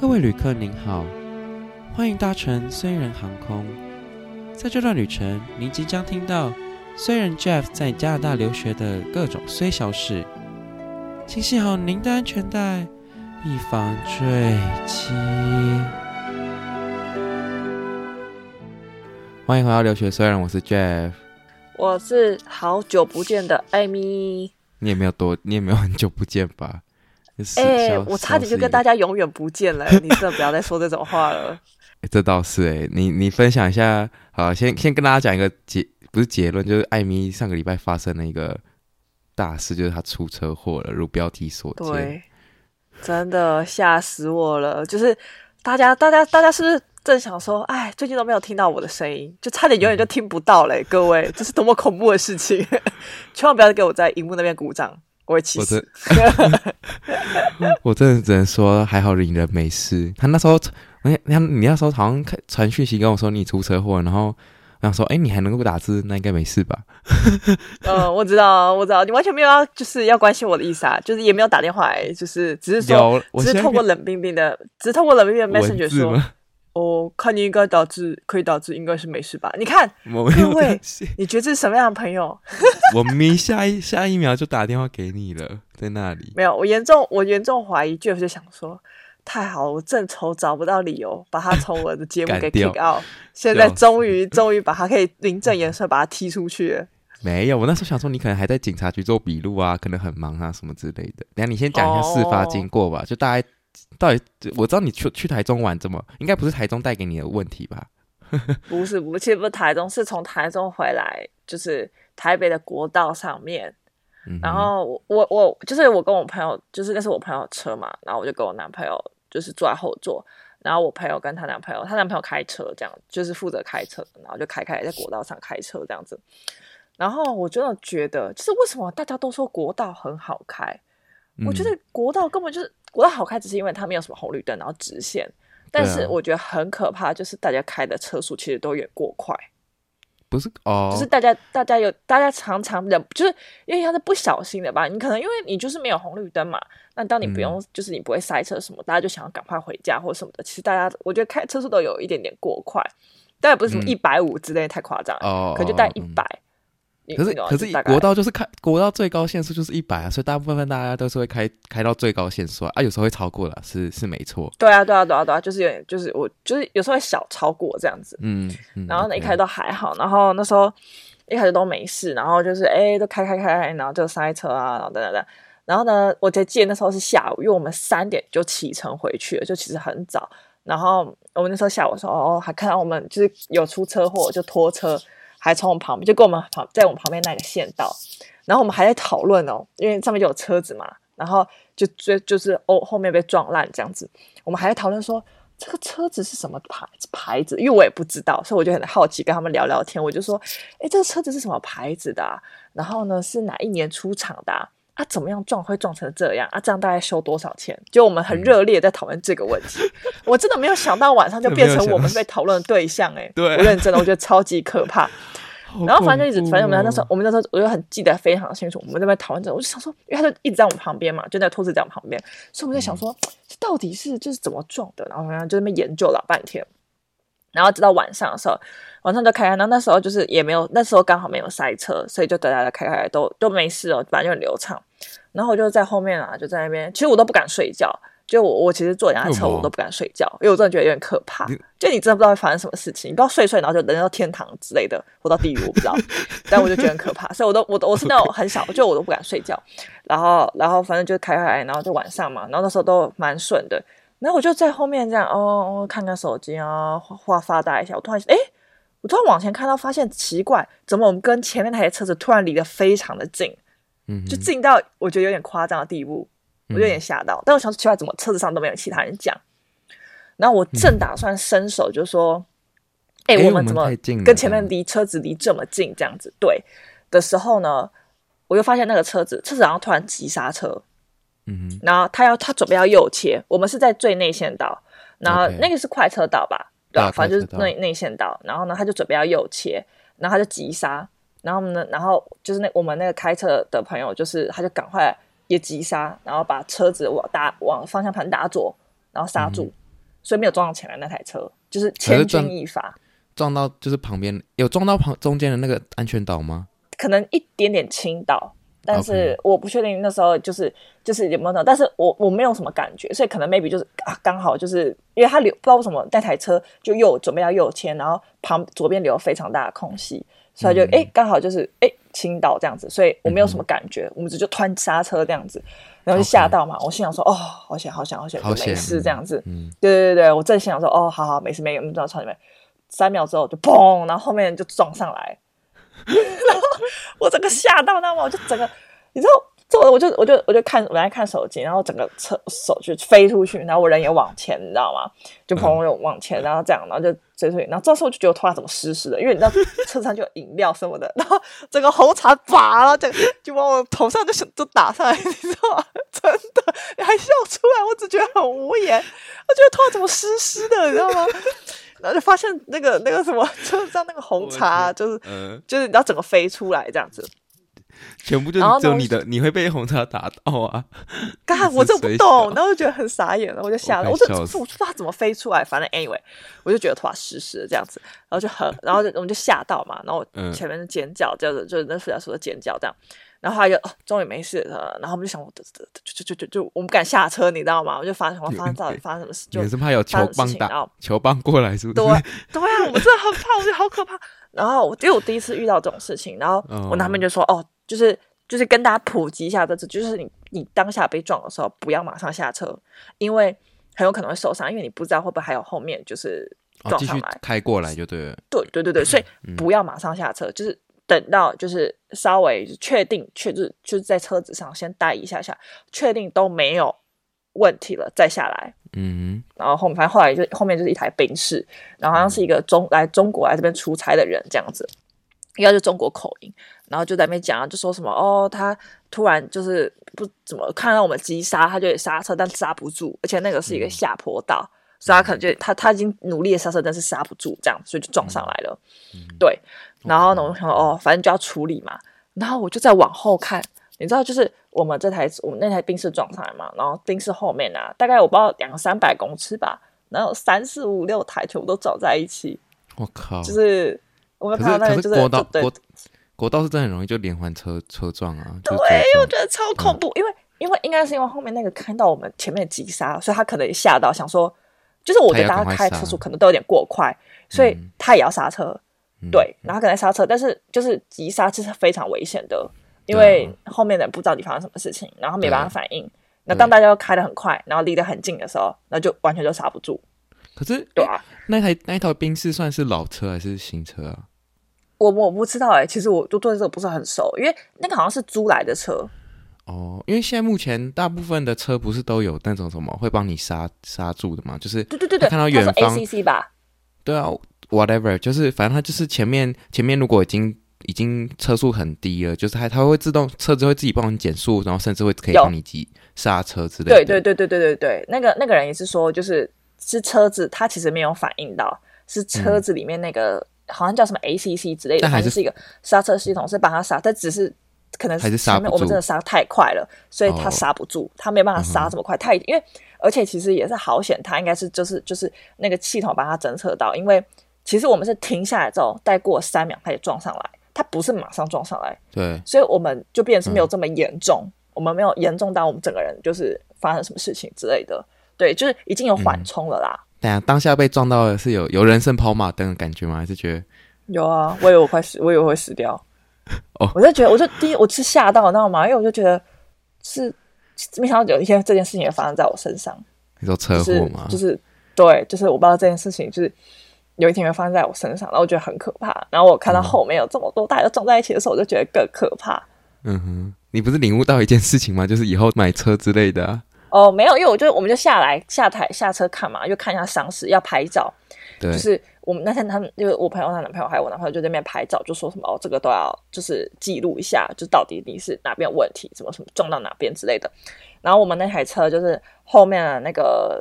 各位旅客您好，欢迎搭乘虽然航空。在这段旅程，您即将听到虽然 Jeff 在加拿大留学的各种虽小事，请系好您的安全带，以防坠机。欢迎回到留学虽然，我是 Jeff，我是好久不见的艾米。你也没有多，你也没有很久不见吧？哎、欸，我差点就跟大家永远不见了，你真的不要再说这种话了。欸、这倒是哎、欸，你你分享一下，好，先先跟大家讲一个结，不是结论，就是艾米上个礼拜发生了一个大事，就是她出车祸了，如标题所见。对，真的吓死我了。就是大家大家大家是不是正想说，哎，最近都没有听到我的声音，就差点永远就听不到嘞？各位，这是多么恐怖的事情！千万不要给我在荧幕那边鼓掌。我其实，我真的只能说还好你人没事。他那时候，你你你那时候好像传讯息跟我说你出车祸，然后我想说，哎、欸，你还能够打字，那应该没事吧？嗯，我知道，我知道，你完全没有要就是要关心我的意思啊，就是也没有打电话来，就是只是说，只是透过冷冰冰的，只是透过冷冰冰的 Messenger 说。哦，看你应该打字，可以打字，应该是没事吧？你看，各位，你觉得这是什么样的朋友？我明下一下一秒就打电话给你了，在那里。没有，我严重，我严重怀疑，Jeff 就想说，太好了，我正愁找不到理由把他从我的节目给 kick out，现在终于终于把他可以名正言顺把他踢出去了。没有，我那时候想说，你可能还在警察局做笔录啊，可能很忙啊，什么之类的。等下你先讲一下事发经过吧，哦、就大概。到底我知道你去去台中玩，怎么应该不是台中带给你的问题吧？不是，不是，其实不是台中，是从台中回来，就是台北的国道上面。嗯、然后我我我就是我跟我朋友，就是那是我朋友车嘛，然后我就跟我男朋友就是坐在后座，然后我朋友跟她男朋友，她男朋友开车这样，就是负责开车，然后就开开在国道上开车这样子。然后我真的觉得，就是为什么大家都说国道很好开？嗯、我觉得国道根本就是。国道好开，只是因为它没有什么红绿灯，然后直线。但是我觉得很可怕，就是大家开的车速其实都远过快。不是哦，就是大家大家有大家常常的，就是因为他是不小心的吧？你可能因为你就是没有红绿灯嘛。那当你不用，嗯、就是你不会塞车什么，大家就想要赶快回家或什么的。其实大家我觉得开车速都有一点点过快，但也不是什么一百五之类太夸张哦，可能就带一百。可是可是国道就是开国道最高限速就是一百啊，所以大部分大家都是会开开到最高限速啊，啊有时候会超过了，是是没错。对啊对啊对啊对啊，就是有点就是我就是有时候会小超过这样子，嗯，嗯然后呢、一开始都还好，然后那时候一开始都没事，然后就是哎都开开开，然后就塞车啊，然后等等等，然后呢我就记得那时候是下午，因为我们三点就启程回去了，就其实很早，然后我们那时候下午的时候哦还看到我们就是有出车祸就拖车。还从我们旁边，就跟我们旁，在我们旁边那个县道，然后我们还在讨论哦，因为上面就有车子嘛，然后就追，就是哦后面被撞烂这样子，我们还在讨论说这个车子是什么牌牌子，因为我也不知道，所以我就很好奇跟他们聊聊天，我就说，哎，这个车子是什么牌子的啊？然后呢是哪一年出厂的啊？啊，怎么样撞会撞成这样啊？这样大概收多少钱？就我们很热烈在讨论这个问题，嗯、我真的没有想到晚上就变成我们被讨论的对象哎、欸，对，我认真的，我觉得超级可怕。然后反正就一直，反正我们那时候，我们那时候我就很记得非常清楚，我们在那边讨论着，我就想说，因为他就一直在我们旁边嘛，就在兔子在我们旁边，所以我们在想说，这到底是就是怎么撞的？然后好像就在那边研究了半天，然后直到晚上的时候，晚上就开开，然后那时候就是也没有，那时候刚好没有塞车，所以就大家开开都都没事哦，反正就很流畅。然后我就在后面啊，就在那边，其实我都不敢睡觉。就我，我其实坐人家车，我都不敢睡觉，因为我真的觉得有点可怕。就你真的不知道会发生什么事情，你不知道睡睡，然后就人到天堂之类的，或到地狱，我不知道。但我就觉得很可怕，所以我都，我都，我是那种很小，就我都不敢睡觉。然后，然后反正就开开来，然后就晚上嘛，然后那时候都蛮顺的。然后我就在后面这样，哦，看看手机啊，画发呆一下。我突然，哎，我突然往前看到，发现奇怪，怎么我们跟前面那台车子突然离得非常的近？嗯，就近到我觉得有点夸张的地步。我就有点吓到，嗯，但我想说奇怪，怎么车子上都没有其他人讲？然后我正打算伸手就说：“哎，我们怎么跟前面离车子离这么近？这样子对的时候呢，我就发现那个车子车子好像突然急刹车，嗯，然后他要他准备要右切，我们是在最内线道，然后那个是快车道吧？对吧？反正就是内内线道，然后呢，他就准备要右切，然后他就急刹，然后呢，然后就是那我们那个开车的朋友，就是他就赶快。也急刹，然后把车子往打往方向盘打左，然后刹住，所以没有撞到前面那台车，就是千钧一发。撞到就是旁边有撞到旁中间的那个安全岛吗？可能一点点倾倒，但是我不确定那时候就是就是有没有，但是我我没有什么感觉，所以可能 maybe 就是啊刚好就是因为他留不知道为什么那台车就右准备要右切，然后旁左边留非常大的空隙，所以就哎刚、嗯、好就是哎倾倒这样子，所以我没有什么感觉，嗯、我们只就突然刹车这样子，然后就吓到嘛.我心想说哦好险好险好险，没事这样子，嗯，对对对对，我正心想说哦好好没事没有，我们知道超里面。三秒之后就砰，然后后面就撞上来，然 后我整个吓到，你知道吗我就整个，你知道，这我就我就我就看我在看手机，然后整个车手就飞出去，然后我人也往前，你知道吗？就砰又往前，然后这样，然后就追出去，然后这时候就觉得头发怎么湿湿的，因为你知道车上就有饮料什么的，然后整个红茶拔了，整个就往我头上就就打上来，你知道吗？真的，你还笑出来，我只觉得很无言，我觉得头发怎么湿湿的，你知道吗？然后就发现那个那个什么，就是像那个红茶，就是、嗯、就是然后整个飞出来这样子，全部就只有你的，你会被红茶打到啊！干，我就不懂，然后就觉得很傻眼了，我就吓了，我就我不知道它怎么飞出来，反正 anyway，我就觉得头发湿湿的这样子，然后就很，然后就我们就吓到嘛，然后前面的尖叫，这样子就是那副教授的尖叫这样。然后他就哦，终于没事了。然后我们就想，我就就就就就我们不敢下车，你知道吗？我就发什么发生到底发生什么事？就也是怕有球棒打，球棒过来是不是？对对啊，我真的很怕，我觉得好可怕。然后我因为我第一次遇到这种事情，然后我男朋友就说哦，就是就是跟大家普及一下，这次就是你你当下被撞的时候，不要马上下车，因为很有可能会受伤，因为你不知道会不会还有后面就是撞上来，哦、开过来就对了。对对对对，所以不要马上下车，就是。等到就是稍微确定，确就是就是在车子上先待一下下，确定都没有问题了再下来。嗯，然后后面反正后来就后面就是一台宾士，然后好像是一个中来中国来这边出差的人这样子，应该是中国口音，然后就在那边讲，就说什么哦，他突然就是不怎么看到我们急刹，他就刹车，但刹不住，而且那个是一个下坡道。嗯所以他可能就他他已经努力的刹车，但是刹不住，这样所以就撞上来了。嗯、对，然后呢，我就想说哦，反正就要处理嘛。然后我就再往后看，你知道，就是我们这台我们那台宾士撞上来嘛，然后宾士后面啊，大概我不知道两三百公尺吧，然后三四五六台全部都撞在一起。我靠！就是我们看到那个就是国道，国国道是真的很容易就连环车车撞啊。对，我觉得超恐怖，嗯、因为因为应该是因为后面那个看到我们前面急刹，所以他可能也吓到，想说。就是我觉得他开车速可能都有点过快，所以他也要刹车，嗯、对，然后可能刹车，但是就是急刹车是非常危险的，因为后面的人不知道你发生什么事情，然后没办法反应。那当大家都开得很快，然后离得很近的时候，那就完全就刹不住。可是，对啊，那台那台宾士算是老车还是新车啊？我我不知道哎、欸，其实我都对这个不是很熟，因为那个好像是租来的车。哦，因为现在目前大部分的车不是都有那种什么会帮你刹刹住的嘛？就是对对对对，看到远方 ACC 吧？对啊，whatever，就是反正它就是前面前面如果已经已经车速很低了，就是它它会自动车子会自己帮你减速，然后甚至会可以帮你急刹车之类的。对对对对对对对，那个那个人也是说，就是是车子它其实没有反应到，是车子里面那个、嗯、好像叫什么 ACC 之类的，但还是是一个刹车系统是帮它刹，但只是。可能是前面我们真的刹太快了，所以他刹不住，他没办法刹这么快。他因为而且其实也是好险，他应该是就是就是那个系统把它侦测到，因为其实我们是停下来之后，再过三秒它也撞上来，它不是马上撞上来。对，所以我们就变成是没有这么严重，我们没有严重到我们整个人就是发生什么事情之类的。对，就是已经有缓冲了啦。对啊，当下被撞到的是有有人生跑马灯的感觉吗？还是觉得有啊？我以为我快死，我以为我会死掉。哦，我就觉得，我就第一，我是吓到，你知道吗？因为我就觉得是没想到有一天这件事情也发生在我身上。你说车祸吗？就是，就是对，就是我不知道这件事情就是有一天会发生在我身上，然后我觉得很可怕。然后我看到后面有这么多大家都撞在一起的时候，我就觉得更可怕。嗯哼，你不是领悟到一件事情吗？就是以后买车之类的啊。哦，没有，因为我就我们就下来下台下车看嘛，就看一下伤势，要拍照。对，就是。我们那天他们就是我朋友，他男朋友还有我男朋友就在那边拍照，就说什么哦，这个都要就是记录一下，就到底你是哪边有问题，什么什么撞到哪边之类的。然后我们那台车就是后面的那个，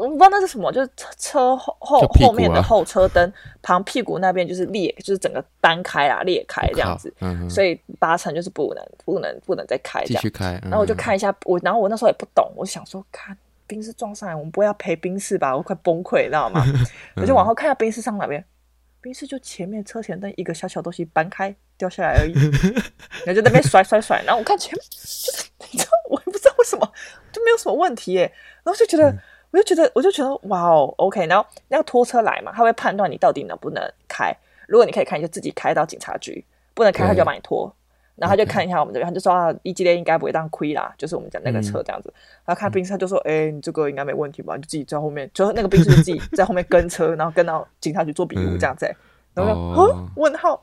我不知道那是什么，就是车后后、啊、后面的后车灯旁屁股那边就是裂，就是整个单开啊裂开这样子，嗯、所以八成就是不能不能不能再开这样。继续开。嗯、然后我就看一下我，然后我那时候也不懂，我想说看。冰室撞上来，我们不会要赔冰室吧？我快崩溃，你知道吗？我就往后看下冰室上哪边，冰室就前面车前灯一个小小东西搬开掉下来而已，然后就在那边甩甩甩，然后我看前面就是 你知道，我也不知道为什么就没有什么问题耶，然后就觉得。嗯我就觉得，我就觉得，哇哦，OK。然后那个拖车来嘛，他会判断你到底能不能开。如果你可以开，你就自己开到警察局；不能开，他就要把你拖。然后他就看一下我们这边，他就说啊，一级列应该不会当亏啦，就是我们讲那个车这样子。然后看宾车，他就说，哎，你这个应该没问题吧？就自己在后面，就那个宾士就自己在后面跟车，然后跟到警察局做笔录这样子。然后就，哦，问号。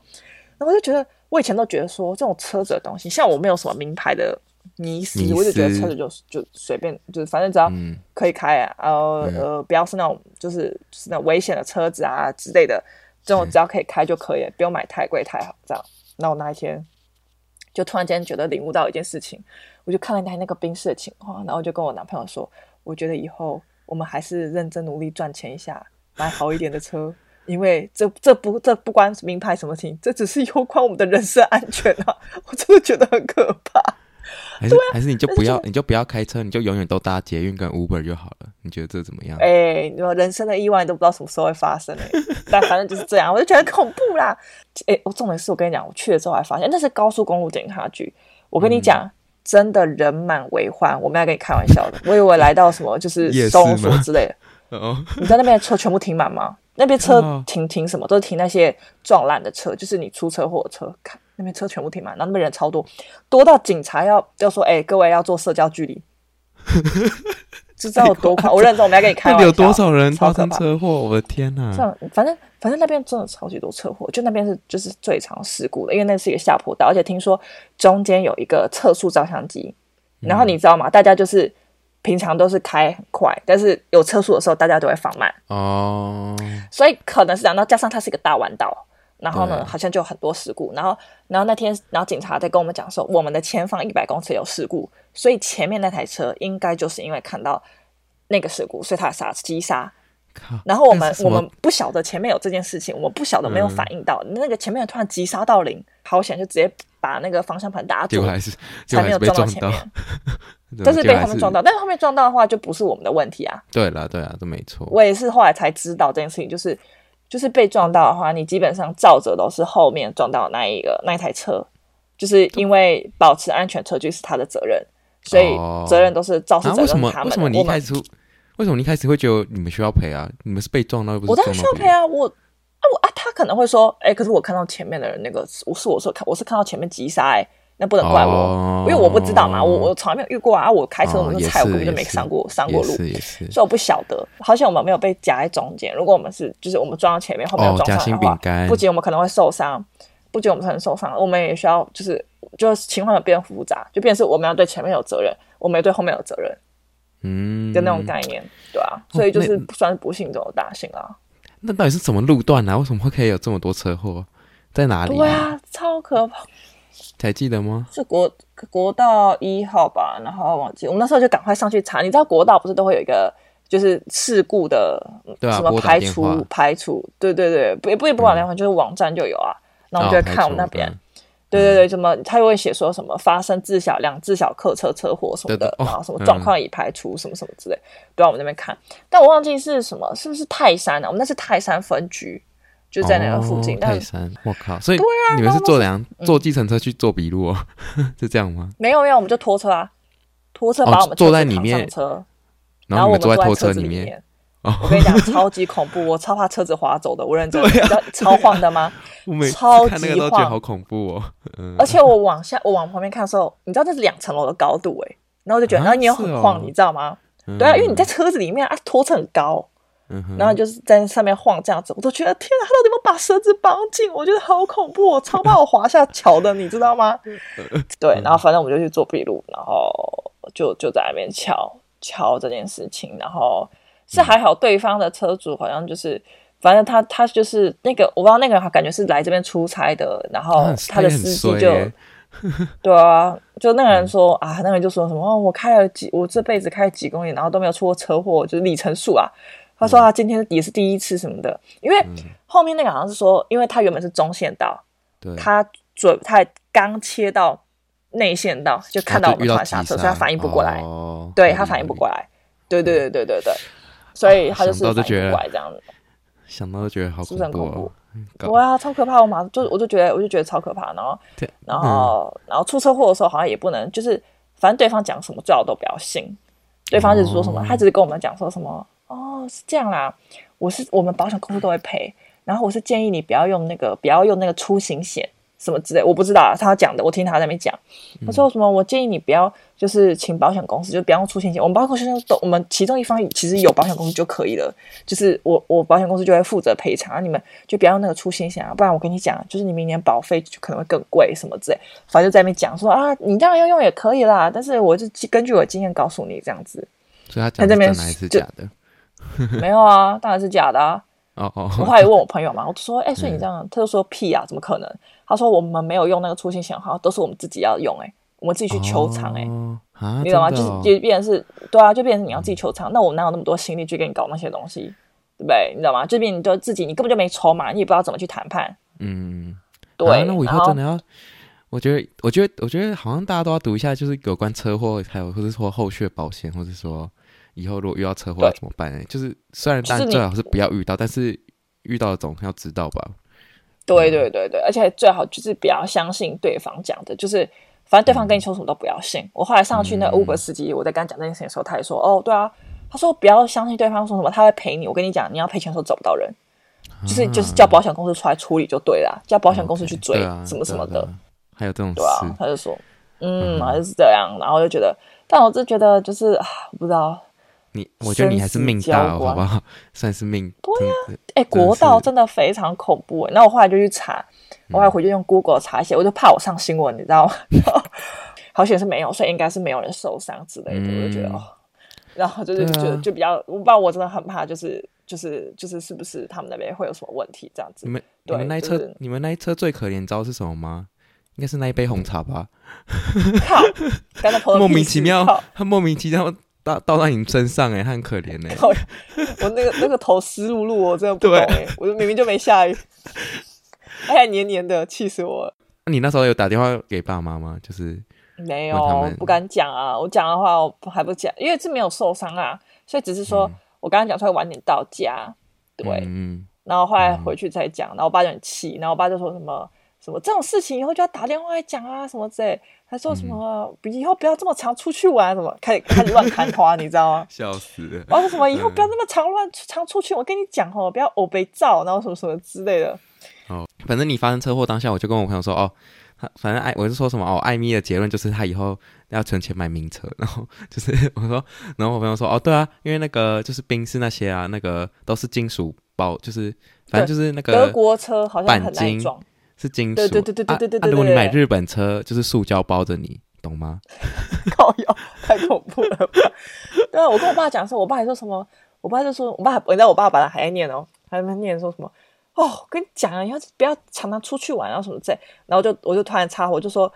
然后我就觉得，我以前都觉得说，这种车子的东西，像我没有什么名牌的。迷失，我就觉得车子就就随便，就是反正只要可以开啊，然后、嗯、呃不要是那种就是就是那种危险的车子啊之类的，这种只要可以开就可以，不用买太贵太好这样。那我那一天就突然间觉得领悟到一件事情，我就看了一台那个冰室的情况，然后就跟我男朋友说，我觉得以后我们还是认真努力赚钱一下，买好一点的车，因为这这不这不关名牌什么情，这只是攸关我们的人身安全啊！我真的觉得很可怕。还是、啊、还是你就不要你就不要开车，你就永远都搭捷运跟 Uber 就好了。你觉得这怎么样？哎、欸，你说人生的意外都不知道什么时候会发生哎、欸，但反正就是这样，我就觉得很恐怖啦。哎、欸，我重点是我跟你讲，我去了之后还发现那是高速公路警察局。我跟你讲，嗯、真的人满为患，我没有跟你开玩笑的。我以为来到什么就是收容所之类的。哦，你在那边的车全部停满吗？那边车停停什么？都是停那些撞烂的车，就是你出车祸的车。看那边车全部停满，然后那边人超多，多到警察要要说：“哎、欸，各位要做社交距离。”知道有多快？我认真，我没有跟你开玩笑。有多少人发生车祸？我的天哪！这样，反正反正那边真的超级多车祸，就那边是就是最常事故的，因为那是一个下坡道，而且听说中间有一个测速照相机。然后你知道吗？嗯、大家就是。平常都是开很快，但是有车速的时候，大家都会放慢哦。所以可能是讲到，加上它是一个大弯道，然后呢，好像就很多事故。然后，然后那天，然后警察在跟我们讲说，我们的前方一百公尺有事故，所以前面那台车应该就是因为看到那个事故，所以他刹急刹。然后我们我们不晓得前面有这件事情，我们不晓得没有反应到、嗯、那个前面突然急刹到零，好险就直接把那个方向盘打住，才没有撞到前面。但是被他们撞到，但是后面撞到的话就不是我们的问题啊。对了，对啊，这没错。我也是后来才知道这件事情，就是就是被撞到的话，你基本上照着都是后面撞到那一个那一台车，就是因为保持安全车距是他的责任，所以责任都是肇事责任他们。为什么你一开始为什么你一开始会觉得你们需要赔啊？你们是被撞到又不是？我当然需要赔啊！我啊我啊，他可能会说，哎，可是我看到前面的人那个，我是我说看我是看到前面急刹哎。那不能怪我，哦、因为我不知道嘛，我我从来没有遇过啊，我开车我就踩，我根本就没上过上过路，所以我不晓得。好像我们没有被夹在中间，如果我们是就是我们撞到前面，后面有撞上的话，哦、不仅我们可能会受伤，不仅我们可能受伤，我们也需要就是就是情况的变复杂，就变成是我们要对前面有责任，我们也对后面有责任，嗯，的那种概念，对啊，所以就是算是不幸中的大幸啊。那到底是什么路段啊？为什么会可以有这么多车祸？在哪里、啊？对啊，超可怕。还记得吗？是国国道一号吧，然后忘记我们那时候就赶快上去查。你知道国道不是都会有一个就是事故的什么排除排除？对对对，不不也不管电话，就是网站就有啊。那我们就会看我们那边，对对对，什么他又会写说什么发生自小两自小客车车祸什么的，然后什么状况已排除什么什么之类，都在我们那边看。但我忘记是什么，是不是泰山啊？我们那是泰山分局。就在那个附近，泰山，我靠！所以你们是坐两坐计程车去做笔录哦，是这样吗？没有，没有，我们就拖车啊，拖车把我们坐在里面车，然后我们坐在拖车里面。我跟你讲，超级恐怖，我超怕车子滑走的，我认真，你知道超晃的吗？超级晃，好恐怖哦！而且我往下，我往旁边看的时候，你知道这是两层楼的高度哎，然后我就觉得，然后你又很晃，你知道吗？对啊，因为你在车子里面啊，拖车很高。然后就是在上面晃这样子，我都觉得天啊，他到底有没有把绳子绑紧？我觉得好恐怖，我超怕我滑下桥的，你知道吗？对，然后反正我们就去做笔录，然后就就在那边敲敲这件事情，然后是还好，对方的车主好像就是，反正他他就是那个，我不知道那个人感觉是来这边出差的，然后他的司机就，对啊，就那个人说啊，那个人就说什么，我开了几，我这辈子开了几公里，然后都没有出过车祸，就是里程数啊。他说他今天也是第一次什么的，因为后面那个好像是说，因为他原本是中线道，对，他准他刚切到内线道，就看到我们突然刹车，所以他反应不过来，对他反应不过来，对对对对对对，所以他就是反应不过来这样子。想到就觉得好恐怖，哦，对啊，超可怕！我马上就我就觉得我就觉得超可怕，然后对，然后、嗯、然后出车祸的时候好像也不能，就是反正对方讲什么最好都不要信。对方就是说什么，哦、他只是跟我们讲说什么，哦，是这样啦，我是我们保险公司都会赔，然后我是建议你不要用那个不要用那个出行险。什么之类，我不知道他讲的，我听他在那边讲。他说什么？我建议你不要，就是请保险公司，就不要用出行险。我们保险公司都，我们其中一方其实有保险公司就可以了，就是我我保险公司就会负责赔偿，你们就不要用那个出行险啊，不然我跟你讲，就是你明年保费就可能会更贵什么之类。反正就在那边讲说啊，你这样要用也可以啦，但是我就根据我的经验告诉你这样子。所以他讲的真的还是假的？没有啊，当然是假的啊。哦哦，我后来问我朋友嘛，我就说，哎、欸，所以你这样，他就说屁啊，怎么可能？他说我们没有用那个出行险号，都是我们自己要用、欸，哎，我们自己去球场、欸，哎、哦，你懂吗？就是就变成是，对啊，就变成你要自己求偿。嗯、那我哪有那么多心力去给你搞那些东西，对不对？你知道吗？这边你就自己，你根本就没筹码，你也不知道怎么去谈判。嗯，对、啊。那我以后真的要，我觉得，我觉得，我觉得好像大家都要读一下，就是有关车祸，还有或者说后续保险，或者说以后如果遇到车祸要怎么办、欸？就是虽然但最好是不要遇到，但是。遇到的总要知道吧？对对对对，而且最好就是不要相信对方讲的，就是反正对方跟你说什么都不要信。嗯、我后来上去那 Uber 司机，我在跟他讲这件事情的时候，他也说：“哦，对啊，他说不要相信对方说什么，他会赔你。我跟你讲，你要赔钱的时候找不到人，就是就是叫保险公司出来处理就对了，叫保险公司去追什么什么的。还有这种对啊，他就说嗯，还是这样，然后就觉得，但我就觉得就是啊，我不知道。你我觉得你还是命大，好不好？算是命。对呀，哎，国道真的非常恐怖。然后我后来就去查，我还回去用 Google 查一些，我就怕我上新闻，你知道吗？好险是没有，所以应该是没有人受伤之类的。我就觉得哦，然后就是觉得就比较，我不知道，我真的很怕，就是就是就是是不是他们那边会有什么问题这样子？你们你们那一车，你们那一车最可怜，你知道是什么吗？应该是那一杯红茶吧？靠，莫名其妙，他莫名其妙。倒倒到你身上哎，他很可怜哎。我那个那个头湿漉漉，我真的不懂哎。我明明就没下雨，还还黏黏的，气死我了。那你那时候有打电话给爸妈吗？就是没有，不敢讲啊。我讲的话，我还不讲，因为是没有受伤啊，所以只是说我刚刚讲出来晚点到家，对，然后后来回去再讲，然后我爸就很气，然后我爸就说什么。什么这种事情以后就要打电话来讲啊，什么之类，还说什么以后不要这么常出去玩，什么开始开始乱砍花，你知道吗？笑死了！然后什么以后不要那么常乱常出去，我跟你讲哦，不要偶被照，然后什么什么之类的。哦，反正你发生车祸当下，我就跟我朋友说，哦，他反正艾，我是说什么哦，艾米的结论就是他以后要存钱买名车，然后就是我说，然后我朋友说，哦，对啊，因为那个就是宾士那些啊，那个都是金属包，就是反正就是那个德国车好像很难撞。是金属，对对对对对对对。如果你买日本车，就是塑胶包着你，懂吗？靠腰，太恐怖了吧。对啊，我跟我爸讲说，我爸还说什么？我爸就说，我爸，你知道我爸把他还在念哦，还在念说什么？哦，我跟你讲啊，以后不要常常出去玩啊什么之类。然后就我就突然插话，我就说，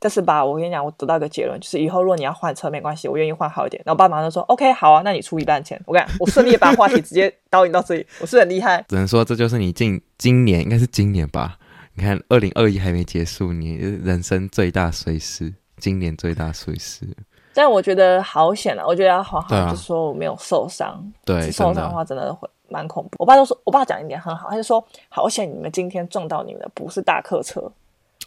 但是吧，我跟你讲，我得到一个结论，就是以后如果你要换车，没关系，我愿意换好一点。然后我爸马上就说，OK，好啊，那你出一半钱。我跟你讲，我顺利把话题直接导引到这里，我是很厉害。只能说这就是你近今年应该是今年吧。你看，二零二一还没结束，你人生最大碎事，今年最大碎事。但我觉得好险啊！我觉得要好好就说我没有受伤。对，受伤的话真的会蛮恐怖。我爸都说，我爸讲一点很好，他就说好险你们今天撞到你们的不是大客车，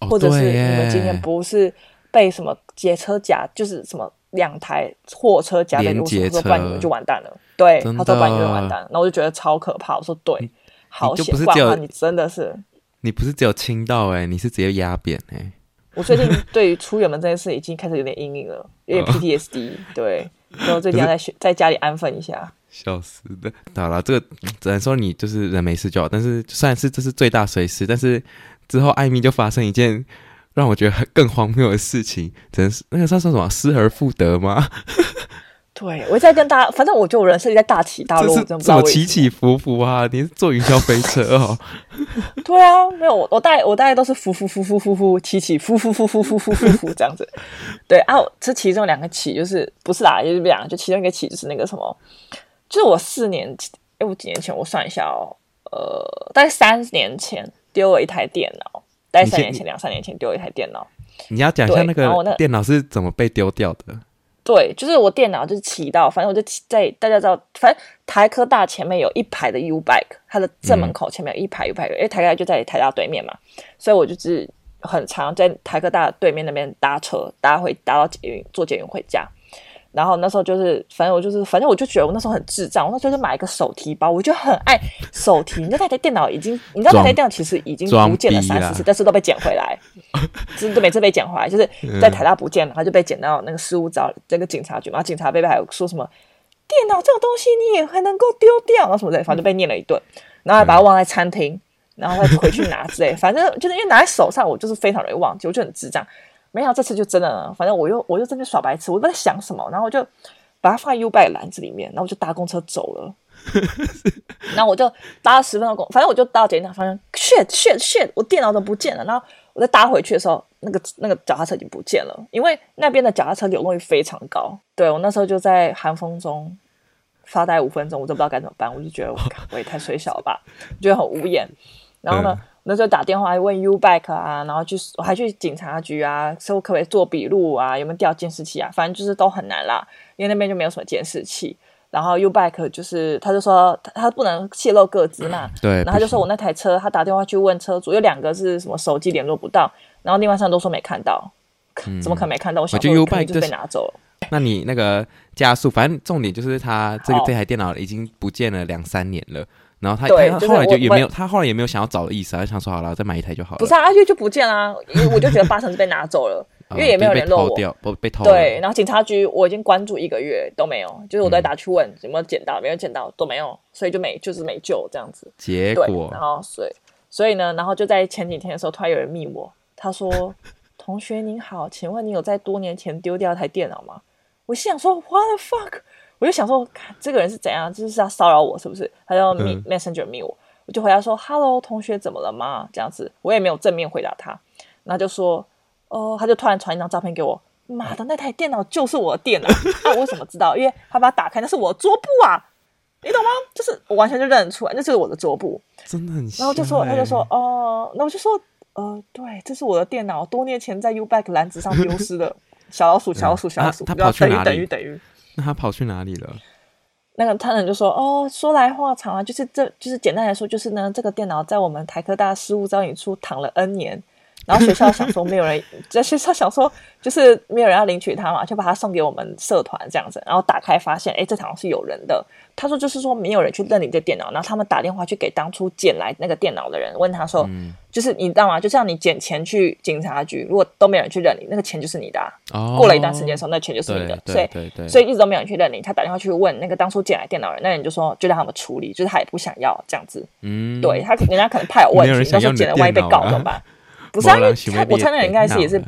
哦、或者是你们今天不是被什么劫车夹，就是什么两台货车夹在路上，说不然你们就完蛋了。对，他说不然你们就完蛋了。那我就觉得超可怕。我说对，好险，不然的话你真的是。你不是只有亲到哎、欸，你是直接压扁哎、欸！我最近对于出远门这件事已经开始有点阴影了，有点 PTSD。对，然后最近要在学在家里安分一下。笑死的，好了，这个只能说你就是人没事就好。但是虽然是这是最大损失，但是之后艾米就发生一件让我觉得更荒谬的事情，真是那个算什么失而复得吗？对，我在跟大，反正我就人生在大起大落，找起起伏伏啊，你是做营销飞车哦。对啊，没有，我我大我大概都是浮浮浮浮浮浮，起起伏伏，浮浮浮浮浮浮，这样子。对，啊，这其中两个起就是，不是啦，就是两个，就其中一个起就是那个什么。就是我四年前，哎，我几年前我算一下哦，呃，大概三年前丢了一台电脑，大概三年前，两三年前丢了一台电脑。你要讲一下那个，电脑是怎么被丢掉的？对，就是我电脑就是骑到，反正我就骑在大家知道，反正台科大前面有一排的 U bike，它的正门口前面有一排 U bike，、嗯、因为台科大就在台大对面嘛，所以我就是很常在台科大对面那边搭车，搭回搭到捷运，坐捷运回家。然后那时候就是，反正我就是，反正我就觉得我那时候很智障。我那时候就买一个手提包，我就很爱手提。你知道那台电脑已经，你知道那台电脑其实已经不见了三四次，但是都被捡回来，就是每次被捡回来，就是在台大不见了，他就被捡到那个失物找那个警察局嘛。警察贝贝还有说什么电脑这种东西你也还能够丢掉，然后什么的，反正就被念了一顿。然后还把它忘在餐厅，然后再回去拿之类。反正就是因为拿在手上，我就是非常容易忘记，我就很智障。没想到这次就真的，反正我又我又真的耍白痴，我不知道在想什么，然后我就把它放在 U-bike 篮子里面，然后我就搭公车走了。然后我就搭了十分钟公，反正我就搭到捷运站，发现 shit shit shit，我电脑都不见了。然后我再搭回去的时候，那个那个脚踏车已经不见了，因为那边的脚踏车流动率非常高。对，我那时候就在寒风中发呆五分钟，我都不知道该怎么办，我就觉得我我也太衰小了吧，觉得很无言。然后呢？嗯那时候打电话问 U-bike 啊，然后去我还去警察局啊，说可不可以做笔录啊，有没有调监视器啊？反正就是都很难啦，因为那边就没有什么监视器。然后 U-bike 就是他就说他他不能泄露个资嘛，对。然后他就说我那台车，他打电话去问车主，有两个是什么手机联络不到，然后另外三个都说没看到，嗯、怎么可能没看到？我想说 U-bike 就被拿走了。那你那个加速，反正重点就是他这个这台电脑已经不见了两三年了。然后他对他后来就也没有，他后来也没有想要找的意思，他想说好了，再买一台就好了。不是啊，就就不见啦，啊，因为我就觉得八成是被拿走了，因为也没有联络我。被偷掉，不被偷。对，然后警察局我已经关注一个月都没有，就是我在打去问有没有捡到，没有捡到都没有，所以就没就是没救这样子。结果，然后所以所以呢，然后就在前几天的时候，突然有人密我，他说：“同学您好，请问你有在多年前丢掉一台电脑吗？”我心想说：“What the fuck？” 我就想说，这个人是怎样？就是要骚扰我是不是？他要密 Messenger me 我。我就回答说：“Hello，同学，怎么了吗？”这样子，我也没有正面回答他。然后就说：“哦。”他就突然传一张照片给我。妈的，那台电脑就是我的电脑那！我为什么知道？因为他把它打开，那是我的桌布啊！你懂吗？就是我完全就认得出来，那就是我的桌布，真的很像。然后就说，他就说：“哦。”那我就说：“呃，对，这是我的电脑，多年前在 U b a c k 篮子上丢失的。小老鼠，小老鼠，小老鼠，他跑去哪里？等于等于。那他跑去哪里了？”那个探人就说：“哦，说来话长啊，就是这就是简单来说，就是呢，这个电脑在我们台科大失物招领处躺了 N 年。”然后学校想说没有人在学校想说就是没有人要领取它嘛，就把它送给我们社团这样子。然后打开发现，哎，这好像是有人的。他说就是说没有人去认领这电脑，然后他们打电话去给当初捡来那个电脑的人，问他说，嗯、就是你知道吗？就像你捡钱去警察局，如果都没有人去认领，那个钱就是你的、啊。哦、过了一段时间的时候，那钱就是你的。所以对对对，所以一直都没有人去认领。他打电话去问那个当初捡来电脑的人，那人就说就让他们处理，就是他也不想要这样子。嗯，对他，人家可能怕有问题，到时候捡了万一被告怎么办？不是啊，因为他我猜那人应该是也是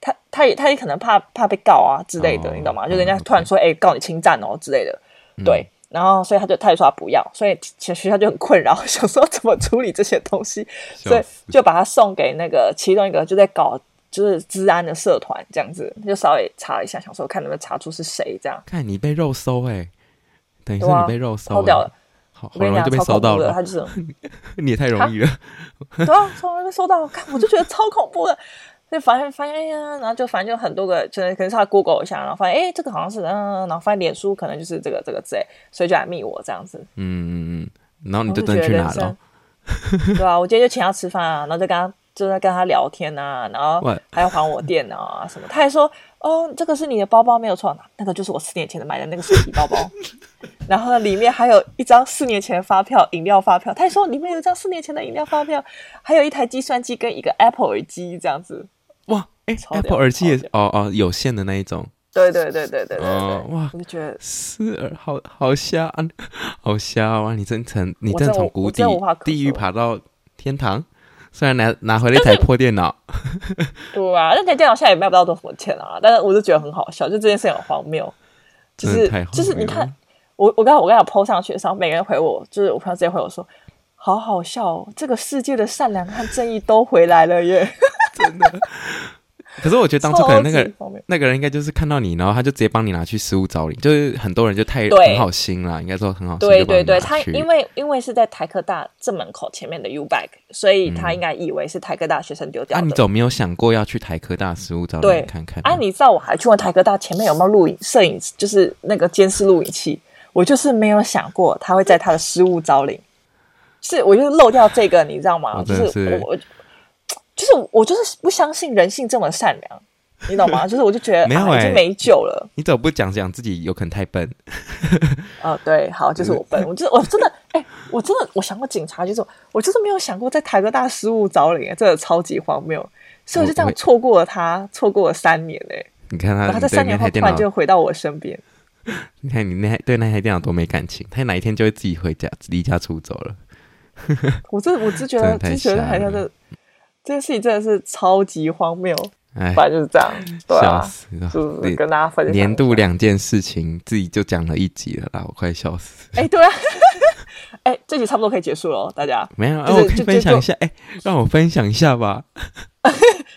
他，他也他也可能怕怕被告啊之类的，你懂吗？就人家突然说，哎，告你侵占哦之类的，对，然后所以他就他也说他不要，所以其实学校就很困扰，想说怎么处理这些东西，所以就把他送给那个其中一个就在搞就是治安的社团这样子，就稍微查一下，想说看能不能查出是谁这样。看你被肉搜哎，等于说你被肉搜，偷掉了。好容易就被搜到了，他就是 你也太容易了。对啊，从来被搜到，看我就觉得超恐怖的。就发现发现哎呀，然后就反正就很多个，就是可能是他 Google 一下，然后发现哎，这个好像是嗯，然后发现脸书可能就是这个这个之类，所以就来密我这样子。嗯嗯嗯，然后你就真的去拿了。对啊，我今天就请他吃饭啊，然后就跟他就在跟他聊天啊，然后还要还我电脑啊什么，他还说。哦，这个是你的包包没有错，那个就是我四年前的买的那个手提包包。然后呢，里面还有一张四年前的发票，饮料发票。他还说里面有一张四年前的饮料发票，还有一台计算机跟一个 Apple 耳机这样子。哇，哎，Apple 耳机也是哦哦有线的那一种。对对对对对对，哦，哇，我就觉得是耳好好瞎啊，好瞎啊！你真从你真从谷底地狱爬到天堂。虽然拿拿回了一台破电脑，对啊，那台电脑现在也卖不到多少钱啊。但是我就觉得很好笑，就这件事情很荒谬，就是就是你看我我刚才我刚才 po 上去的时候，每个人回我，就是我朋友直接回我说，好好笑哦，这个世界的善良和正义都回来了耶，真的。可是我觉得当初可能那个那个人应该就是看到你，然后他就直接帮你拿去失物招领，就是很多人就太很好心了，应该说很好心。对对对，他因为因为是在台科大正门口前面的 U bag，所以他应该以为是台科大学生丢掉的。那、嗯啊、你怎么没有想过要去台科大失物招领看看？啊，你知道我还去问台科大前面有没有录影摄影，就是那个监视录影器，我就是没有想过他会在他的失误招领，是我就是漏掉这个，你知道吗？是就是我。就是我就是不相信人性这么善良，你懂吗？就是我就觉得没有、欸啊、已经没救了。你怎么不讲讲自己有可能太笨？哦，对，好，就是我笨。我就是我真的，哎、欸，我真的我想过警察，就是我就是没有想过在台科大失误招领，真的超级荒谬。所以我就这样错过了他，错过了三年哎。你看他，他在三年后突然就回到我身边。你看你那台对那台电脑多没感情，他哪一天就会自己回家离家出走了。我这我只觉 得，只觉得好像是。这件事情真的是超级荒谬，哎，反正就是这样，对啊，笑死了，就是跟大家分享年度两件事情，自己就讲了一集了啦，我快笑死。哎，对啊，哎，这集差不多可以结束了，大家没有，我可以分享一下，哎，让我分享一下吧。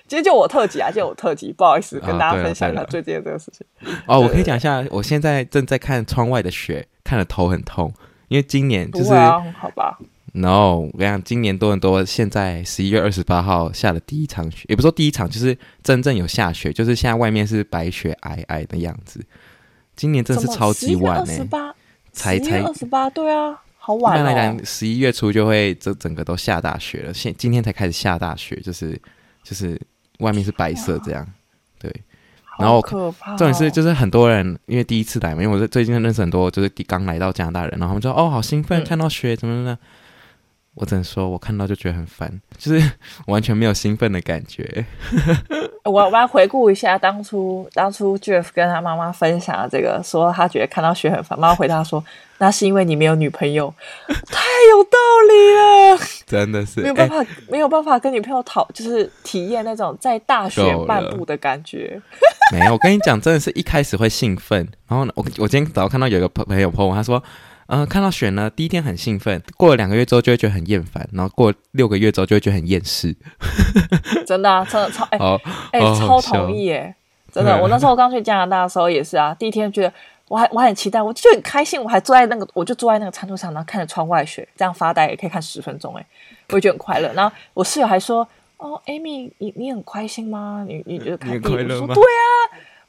今天就我特辑啊，今天我特辑，不好意思，跟大家分享一下最近的这个事情。哦，我可以讲一下，我现在正在看窗外的雪，看得头很痛，因为今年就是好吧。No，我跟你讲，今年多伦多现在十一月二十八号下的第一场雪，也不是说第一场，就是真正有下雪，就是现在外面是白雪皑皑的样子。今年真是超级晚呢、欸，才才二十八，对啊，好晚、哦。一般来讲，十一月初就会这整个都下大雪了，现今天才开始下大雪，就是就是外面是白色这样，对。然后重点是就是很多人因为第一次来嘛，因为我最近认识很多就是刚来到加拿大人，然后他们说哦，好兴奋，看到雪怎么怎么。我只能说，我看到就觉得很烦，就是 完全没有兴奋的感觉。我我要回顾一下当初当初 Jeff 跟他妈妈分享的这个，说他觉得看到雪很烦。妈妈回答说：“那是因为你没有女朋友。”太有道理了，真的是没有办法、欸、没有办法跟女朋友讨，就是体验那种在大雪漫步的感觉。没有，我跟你讲，真的是一开始会兴奋，然后呢，我我今天早上看到有一个朋朋友他说。嗯、呃，看到雪呢，第一天很兴奋，过了两个月之后就会觉得很厌烦，然后过六个月之后就会觉得很厌世。真的啊，真的超哎哎，超同意耶！真的，我那时候刚去加拿大的时候也是啊，第一天觉得我还我很期待，我就很开心，我还坐在那个，我就坐在那个餐桌上，然后看着窗外雪，这样发呆也可以看十分钟，哎，我觉得很快乐。然后我室友还说：“哦，Amy，你你很开心吗？你你觉得开心？”我说：“对啊。”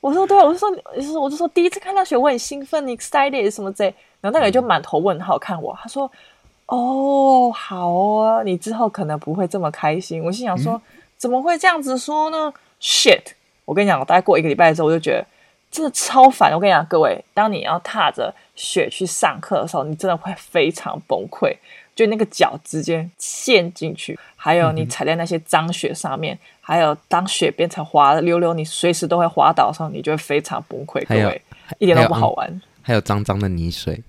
我说：“对啊。”我就说：“我就说我就说第一次看到雪，我很兴奋，你 excited 什么之类。”然后那个人就满头问号看我，他说：“哦，好啊，你之后可能不会这么开心。”我心想说：“嗯、怎么会这样子说呢？”Shit！我跟你讲，我大概过一个礼拜之后，我就觉得真的超烦。我跟你讲，各位，当你要踏着雪去上课的时候，你真的会非常崩溃，就那个脚直接陷进去，还有你踩在那些脏雪上面，嗯、还有当雪变成滑溜溜，你随时都会滑倒的时候，你就会非常崩溃。各位，一点都不好玩。还有脏脏的泥水。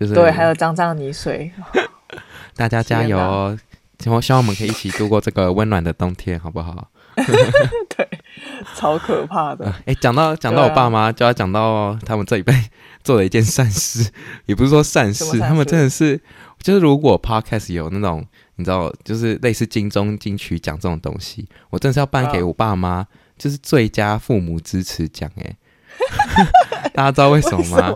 就是、对，还有脏脏的泥水，大家加油哦！希望希望我们可以一起度过这个温暖的冬天，好不好？对，超可怕的。哎、呃，讲到讲到我爸妈，啊、就要讲到他们这一辈做了一件善事，也不是说善事，善事他们真的是，就是如果 Podcast 有那种你知道，就是类似金钟金曲奖这种东西，我真的是要颁给我爸妈，啊、就是最佳父母支持奖。哎，大家知道为什么吗？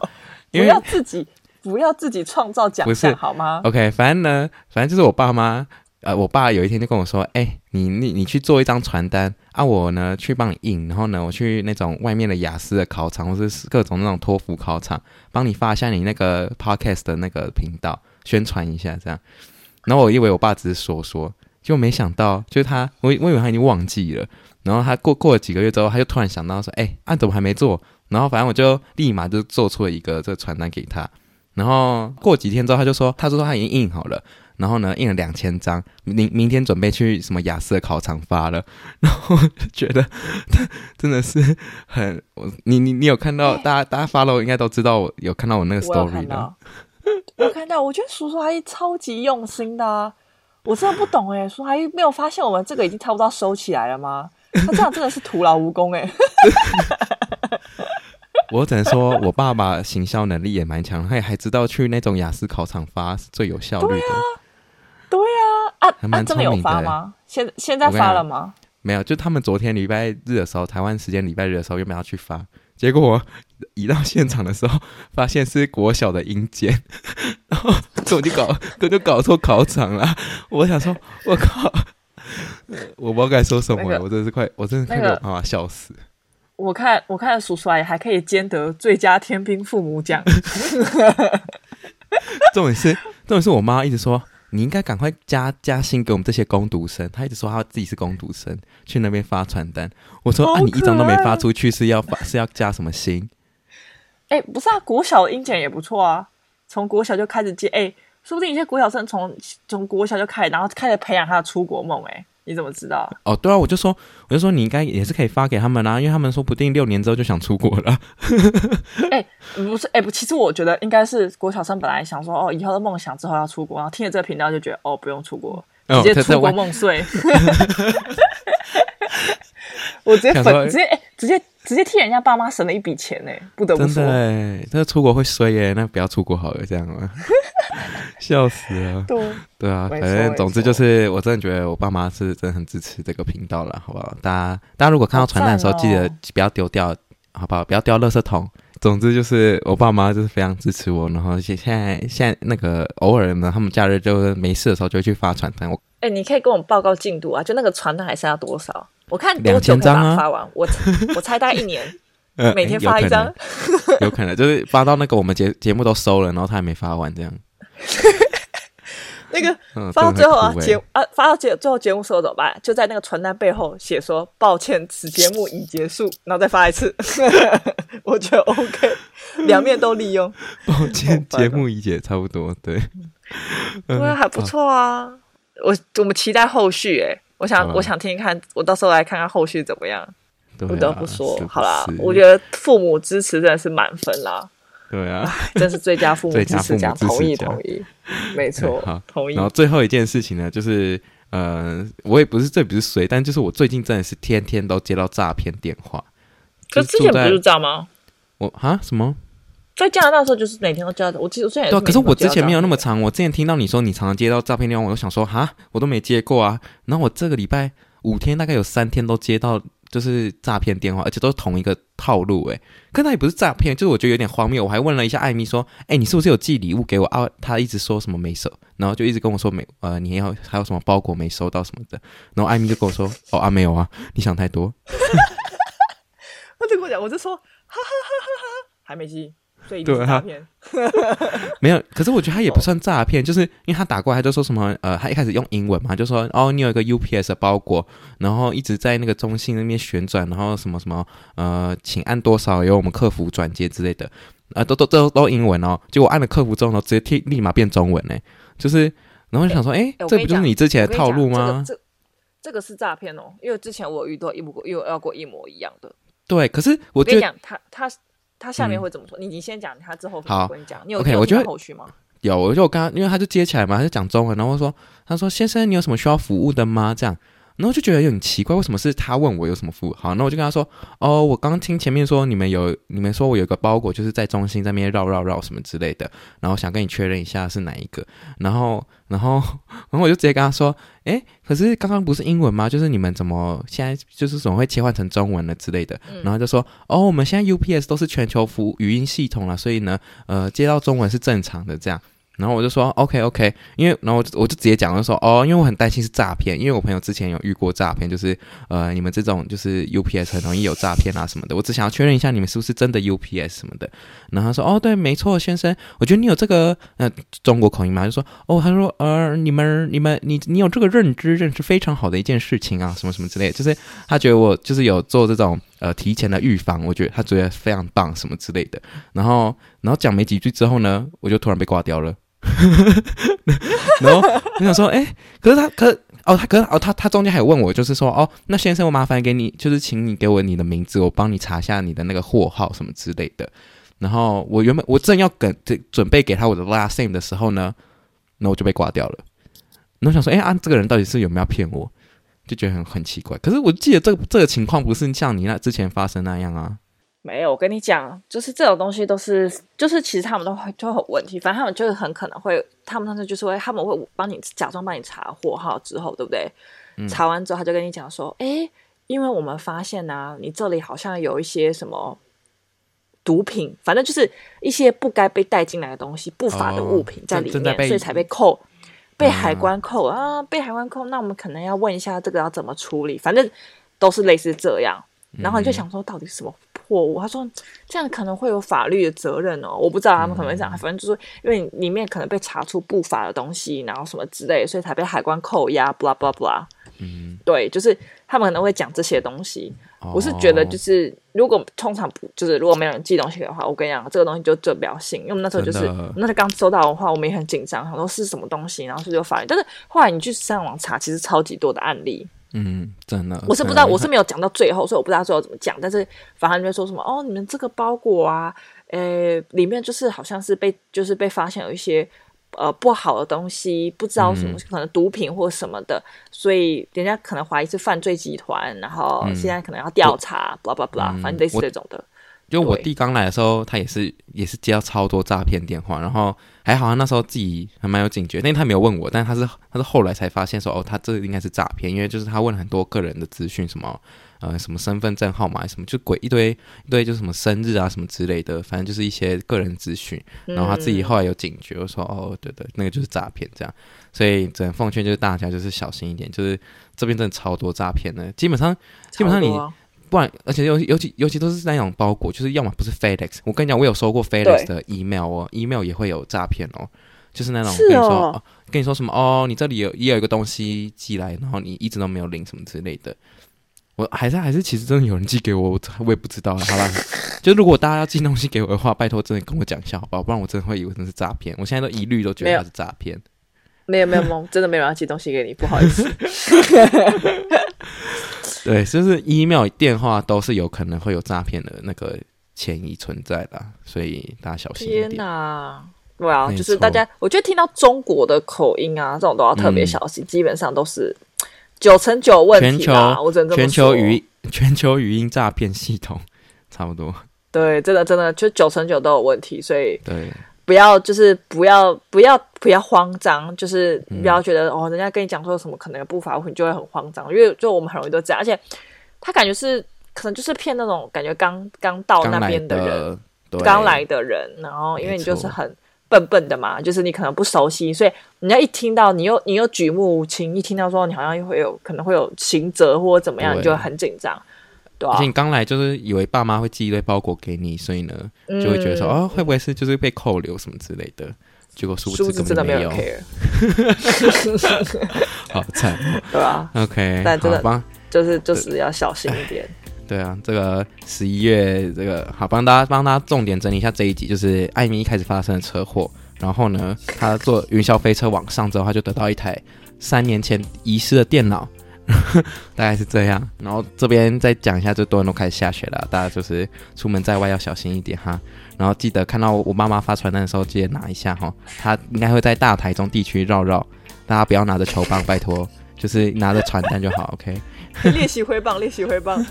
因为要自己。不要自己创造奖项好吗？OK，反正呢，反正就是我爸妈，呃，我爸有一天就跟我说：“哎、欸，你你你去做一张传单啊，我呢去帮你印，然后呢，我去那种外面的雅思的考场，或是各种那种托福考场，帮你发一下你那个 Podcast 的那个频道，宣传一下这样。”然后我以为我爸只是说说，就没想到，就是他，我我以为他已经忘记了。然后他过过了几个月之后，他就突然想到说：“哎、欸，啊怎么还没做？”然后反正我就立马就做出了一个这个传单给他。然后过几天之后，他就说：“他说他已经印好了，然后呢，印了两千张，明明天准备去什么雅思的考场发了。”然后觉得他 真的是很……我你你你有看到？大家大家 follow 应该都知道我有看到我那个 story 的。我看到，我觉得叔叔阿姨超级用心的啊，我真的不懂哎，叔叔阿姨没有发现我们这个已经差不多收起来了吗？他这样真的是徒劳无功哎。我只能说，我爸爸行销能力也蛮强，他也还知道去那种雅思考场发是最有效率的。对啊，对啊，啊，还蛮聪明的。啊，真的有发吗？现现在发了吗？没有，就他们昨天礼拜日的时候，台湾时间礼拜日的时候，又没有去发。结果我一到现场的时候，发现是国小的英检，然后我就搞，我 就搞错考场了。我想说，我靠，我不知道该说什么了，那个、我真的是快，我真的快给我妈妈笑死。我看，我看叔叔阿姨还可以兼得最佳天兵父母奖。重点是，重点是我妈一直说。你应该赶快加加薪给我们这些工读生。她一直说她自己是工读生，去那边发传单。我说啊，你一张都没发出去，是要发是要加什么薪？哎、欸，不是啊，国小的英检也不错啊，从国小就开始接。哎、欸，说不定一些国小生从从国小就开始，然后开始培养他的出国梦。哎。你怎么知道？哦，对啊，我就说，我就说你应该也是可以发给他们啦、啊，因为他们说不定六年之后就想出国了。哎、欸，不是，哎、欸，不，其实我觉得应该是国小生本来想说，哦，以后的梦想之后要出国，然后听了这个频道就觉得，哦，不用出国，直接出国梦碎。我直接粉，直接，直接。直接替人家爸妈省了一笔钱呢，不得不说。真的，这出国会衰耶，那不要出国好了，这样吗？笑死了。对对啊，反正总之就是，我真的觉得我爸妈是真的很支持这个频道了，好不好？大家大家如果看到传单的时候，记得不要丢掉，好不好？不要丢垃圾桶。总之就是我爸妈就是非常支持我，然后现现在现在那个偶尔呢，他们假日就是没事的时候就会去发传单。我哎，你可以跟我们报告进度啊，就那个传单还剩下多少？我看多久可以把它发完？啊、我我猜大概一年，每天发一张，有，有可能就是发到那个我们节节目都收了，然后他还没发完这样。那个、嗯、发到最后啊，节啊发到节最后节目收了怎么办？就在那个传单背后写说抱歉，此节目已结束，然后再发一次。我觉得 OK，两面都利用。抱歉，节目已结，差不多对。对，还不错啊。我我们期待后续哎、欸。我想，我想听听看，我到时候来看看后续怎么样。不得不说，好啦，我觉得父母支持真的是满分啦。对啊，真是最佳父母支持奖，同意同意，没错，好，同意。然后最后一件事情呢，就是呃，我也不是这不是谁，但就是我最近真的是天天都接到诈骗电话。可之前不是这样吗？我啊什么？在加拿大的时候，就是每天都接到。我记得我之前对，可是我之前没有那么长。我之前听到你说你常常接到诈骗电话，我就想说哈，我都没接过啊。然后我这个礼拜五天大概有三天都接到，就是诈骗电话，而且都是同一个套路。诶，可那也不是诈骗，就是我觉得有点荒谬。我还问了一下艾米说，诶，你是不是有寄礼物给我啊？他一直说什么没收，然后就一直跟我说没呃，你要还有什么包裹没收到什么的。然后艾米就跟我说，哦啊没有啊，你想太多。他就跟我讲，我就说哈哈哈哈哈，还没寄。对啊，没有，可是我觉得他也不算诈骗，就是因为他打过来，他就说什么呃，他一开始用英文嘛，就说哦，你有一个 UPS 的包裹，然后一直在那个中心那边旋转，然后什么什么呃，请按多少由我们客服转接之类的，啊、呃，都都都都英文哦，结果按了客服之后呢，直接替立马变中文呢，就是然后就想说，哎、欸，这不就是你之前的套路吗？这个、这这个是诈骗哦，因为之前我遇到一模又要过一模一样的。对，可是我觉得我跟你讲，他他。他下面会怎么说？嗯、你你先讲，他之后我跟你讲。你有 OK，我觉得后续吗？有，我就我刚刚，因为他就接起来嘛，他就讲中文，然后说，他说：“先生，你有什么需要服务的吗？”这样。然后就觉得有点奇怪，为什么是他问我有什么服务？好，那我就跟他说：“哦，我刚刚听前面说你们有，你们说我有个包裹，就是在中心在那边绕绕绕什么之类的，然后想跟你确认一下是哪一个。然后，然后，然后我就直接跟他说：诶，可是刚刚不是英文吗？就是你们怎么现在就是怎么会切换成中文了之类的？然后就说：哦，我们现在 UPS 都是全球服务语音系统了，所以呢，呃，接到中文是正常的这样。”然后我就说 OK OK，因为然后我就我就直接讲，就说哦，因为我很担心是诈骗，因为我朋友之前有遇过诈骗，就是呃你们这种就是 UPS 很容易有诈骗啊什么的，我只想要确认一下你们是不是真的 UPS 什么的。然后他说哦对，没错，先生，我觉得你有这个呃中国口音嘛，就说哦，他说呃你们你们你你有这个认知，认识非常好的一件事情啊，什么什么之类，就是他觉得我就是有做这种呃提前的预防，我觉得他觉得非常棒什么之类的。然后然后讲没几句之后呢，我就突然被挂掉了。然后我想说，哎、可是他，可哦，他，可是哦，他，他中间还问我，就是说，哦，那先生，我麻烦给你，就是请你给我你的名字，我帮你查一下你的那个货号什么之类的。然后我原本我正要跟准备给他我的 last name 的时候呢，那我就被挂掉了。然后我想说，哎、啊，这个人到底是有没有骗我？就觉得很很奇怪。可是我记得这个这个情况不是像你那之前发生那样啊。没有，我跟你讲，就是这种东西都是，就是其实他们都会就会有问题，反正他们就是很可能会，他们当时就是会，他们会帮你假装帮你查货号之后，对不对？嗯、查完之后他就跟你讲说，哎，因为我们发现呢、啊，你这里好像有一些什么毒品，反正就是一些不该被带进来的东西，不法的物品在里面，哦、所以才被扣，被海关扣、嗯、啊，被海关扣，那我们可能要问一下这个要怎么处理，反正都是类似这样，然后你就想说到底什么？货物，他说这样可能会有法律的责任哦，我不知道他们可能会这样，反正就是因为里面可能被查出不法的东西，然后什么之类，所以才被海关扣押，blah blah blah。嗯，对，就是他们可能会讲这些东西。哦、我是觉得，就是如果通常不，就是如果没有人寄东西的话，我跟你讲，这个东西就最不要信，因为我们那时候就是那时候刚收到的话，我们也很紧张，想说是什么东西，然后是有法律，但是后来你去上网查，其实超级多的案例。嗯，真的，我是不知道，我是没有讲到最后，所以我不知道最后怎么讲。但是反正就说什么哦，你们这个包裹啊，诶，里面就是好像是被就是被发现有一些呃不好的东西，不知道什么、嗯、可能毒品或什么的，所以人家可能怀疑是犯罪集团，然后现在可能要调查，巴拉巴拉，反正类似这种的。就我弟刚来的时候，他也是也是接到超多诈骗电话，然后还好他那时候自己还蛮有警觉，但他没有问我，但是他是他是后来才发现说，哦，他这应该是诈骗，因为就是他问了很多个人的资讯，什么呃什么身份证号码什么，就鬼一堆一堆，就是什么生日啊什么之类的，反正就是一些个人资讯，然后他自己后来有警觉，我说哦对对，那个就是诈骗这样，所以只能奉劝就是大家就是小心一点，就是这边真的超多诈骗的，基本上基本上你。不然，而且尤尤其尤其都是那种包裹，就是要么不是 FedEx。我跟你讲，我有收过 FedEx 的 email 哦，email 也会有诈骗哦，就是那种跟你说、哦、跟你说什么哦，你这里有也有一个东西寄来，然后你一直都没有领什么之类的。我还是还是其实真的有人寄给我，我我也不知道。好吧，就如果大家要寄东西给我的话，拜托真的跟我讲一下好不好？不然我真的会以为那是诈骗。我现在都一律都觉得它是诈骗。没有没有没有，真的没有人要寄东西给你，不好意思。对，就是 email、电话都是有可能会有诈骗的那个嫌疑存在的，所以大家小心一点。天哪，对啊，就是大家，我觉得听到中国的口音啊，这种都要特别小心，嗯、基本上都是九成九问题。全球。全球语音，全球语音诈骗系统，差不多。对，真的真的，就九成九都有问题，所以对。不要，就是不要，不要，不要慌张，就是不要觉得、嗯、哦，人家跟你讲说什么可能有不法物品，你就会很慌张，因为就我们很容易都这样，而且他感觉是可能就是骗那种感觉刚刚到那边的人，刚来，来的人，然后因为你就是很笨笨的嘛，就是你可能不熟悉，所以人家一听到你又你又举目无亲，一听到说你好像又会有可能会有刑责或者怎么样，你就会很紧张。而且你刚来就是以为爸妈会寄一堆包裹给你，所以呢就会觉得说、嗯、哦，会不会是就是被扣留什么之类的？结果殊不知根本没有。care，好惨，对吧？OK，但真的吧，就是就是要小心一点。对啊，这个十一月这个好，帮大家帮大家重点整理一下这一集，就是艾米一开始发生的车祸，然后呢，他坐云霄飞车往上之后，他就得到一台三年前遗失的电脑。大概是这样，然后这边再讲一下，就多人都开始下雪了，大家就是出门在外要小心一点哈。然后记得看到我妈妈发传单的时候，记得拿一下哈。她应该会在大台中地区绕绕，大家不要拿着球棒，拜托，就是拿着传单就好。OK，练习挥棒，练习挥棒。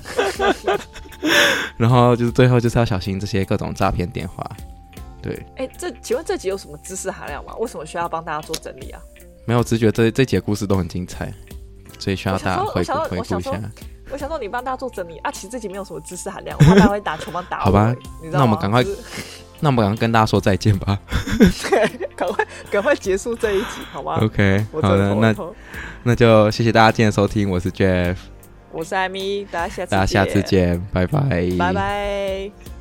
然后就是最后就是要小心这些各种诈骗电话。对，哎，这请问这集有什么知识含量吗？为什么需要帮大家做整理啊？没有，只觉得这这集的故事都很精彩。所以需要大家回顾回顾一下。我想说，你帮大家做整理啊，其实这集没有什么知识含量，我怕大家会打球帮打我。好吧，那我们赶快，那我们赶快跟大家说再见吧。对，赶快赶快结束这一集，好吗？OK，好的，那那就谢谢大家今天的收听，我是 Jeff，我是艾米，大家下次大家下次见，拜拜，拜拜。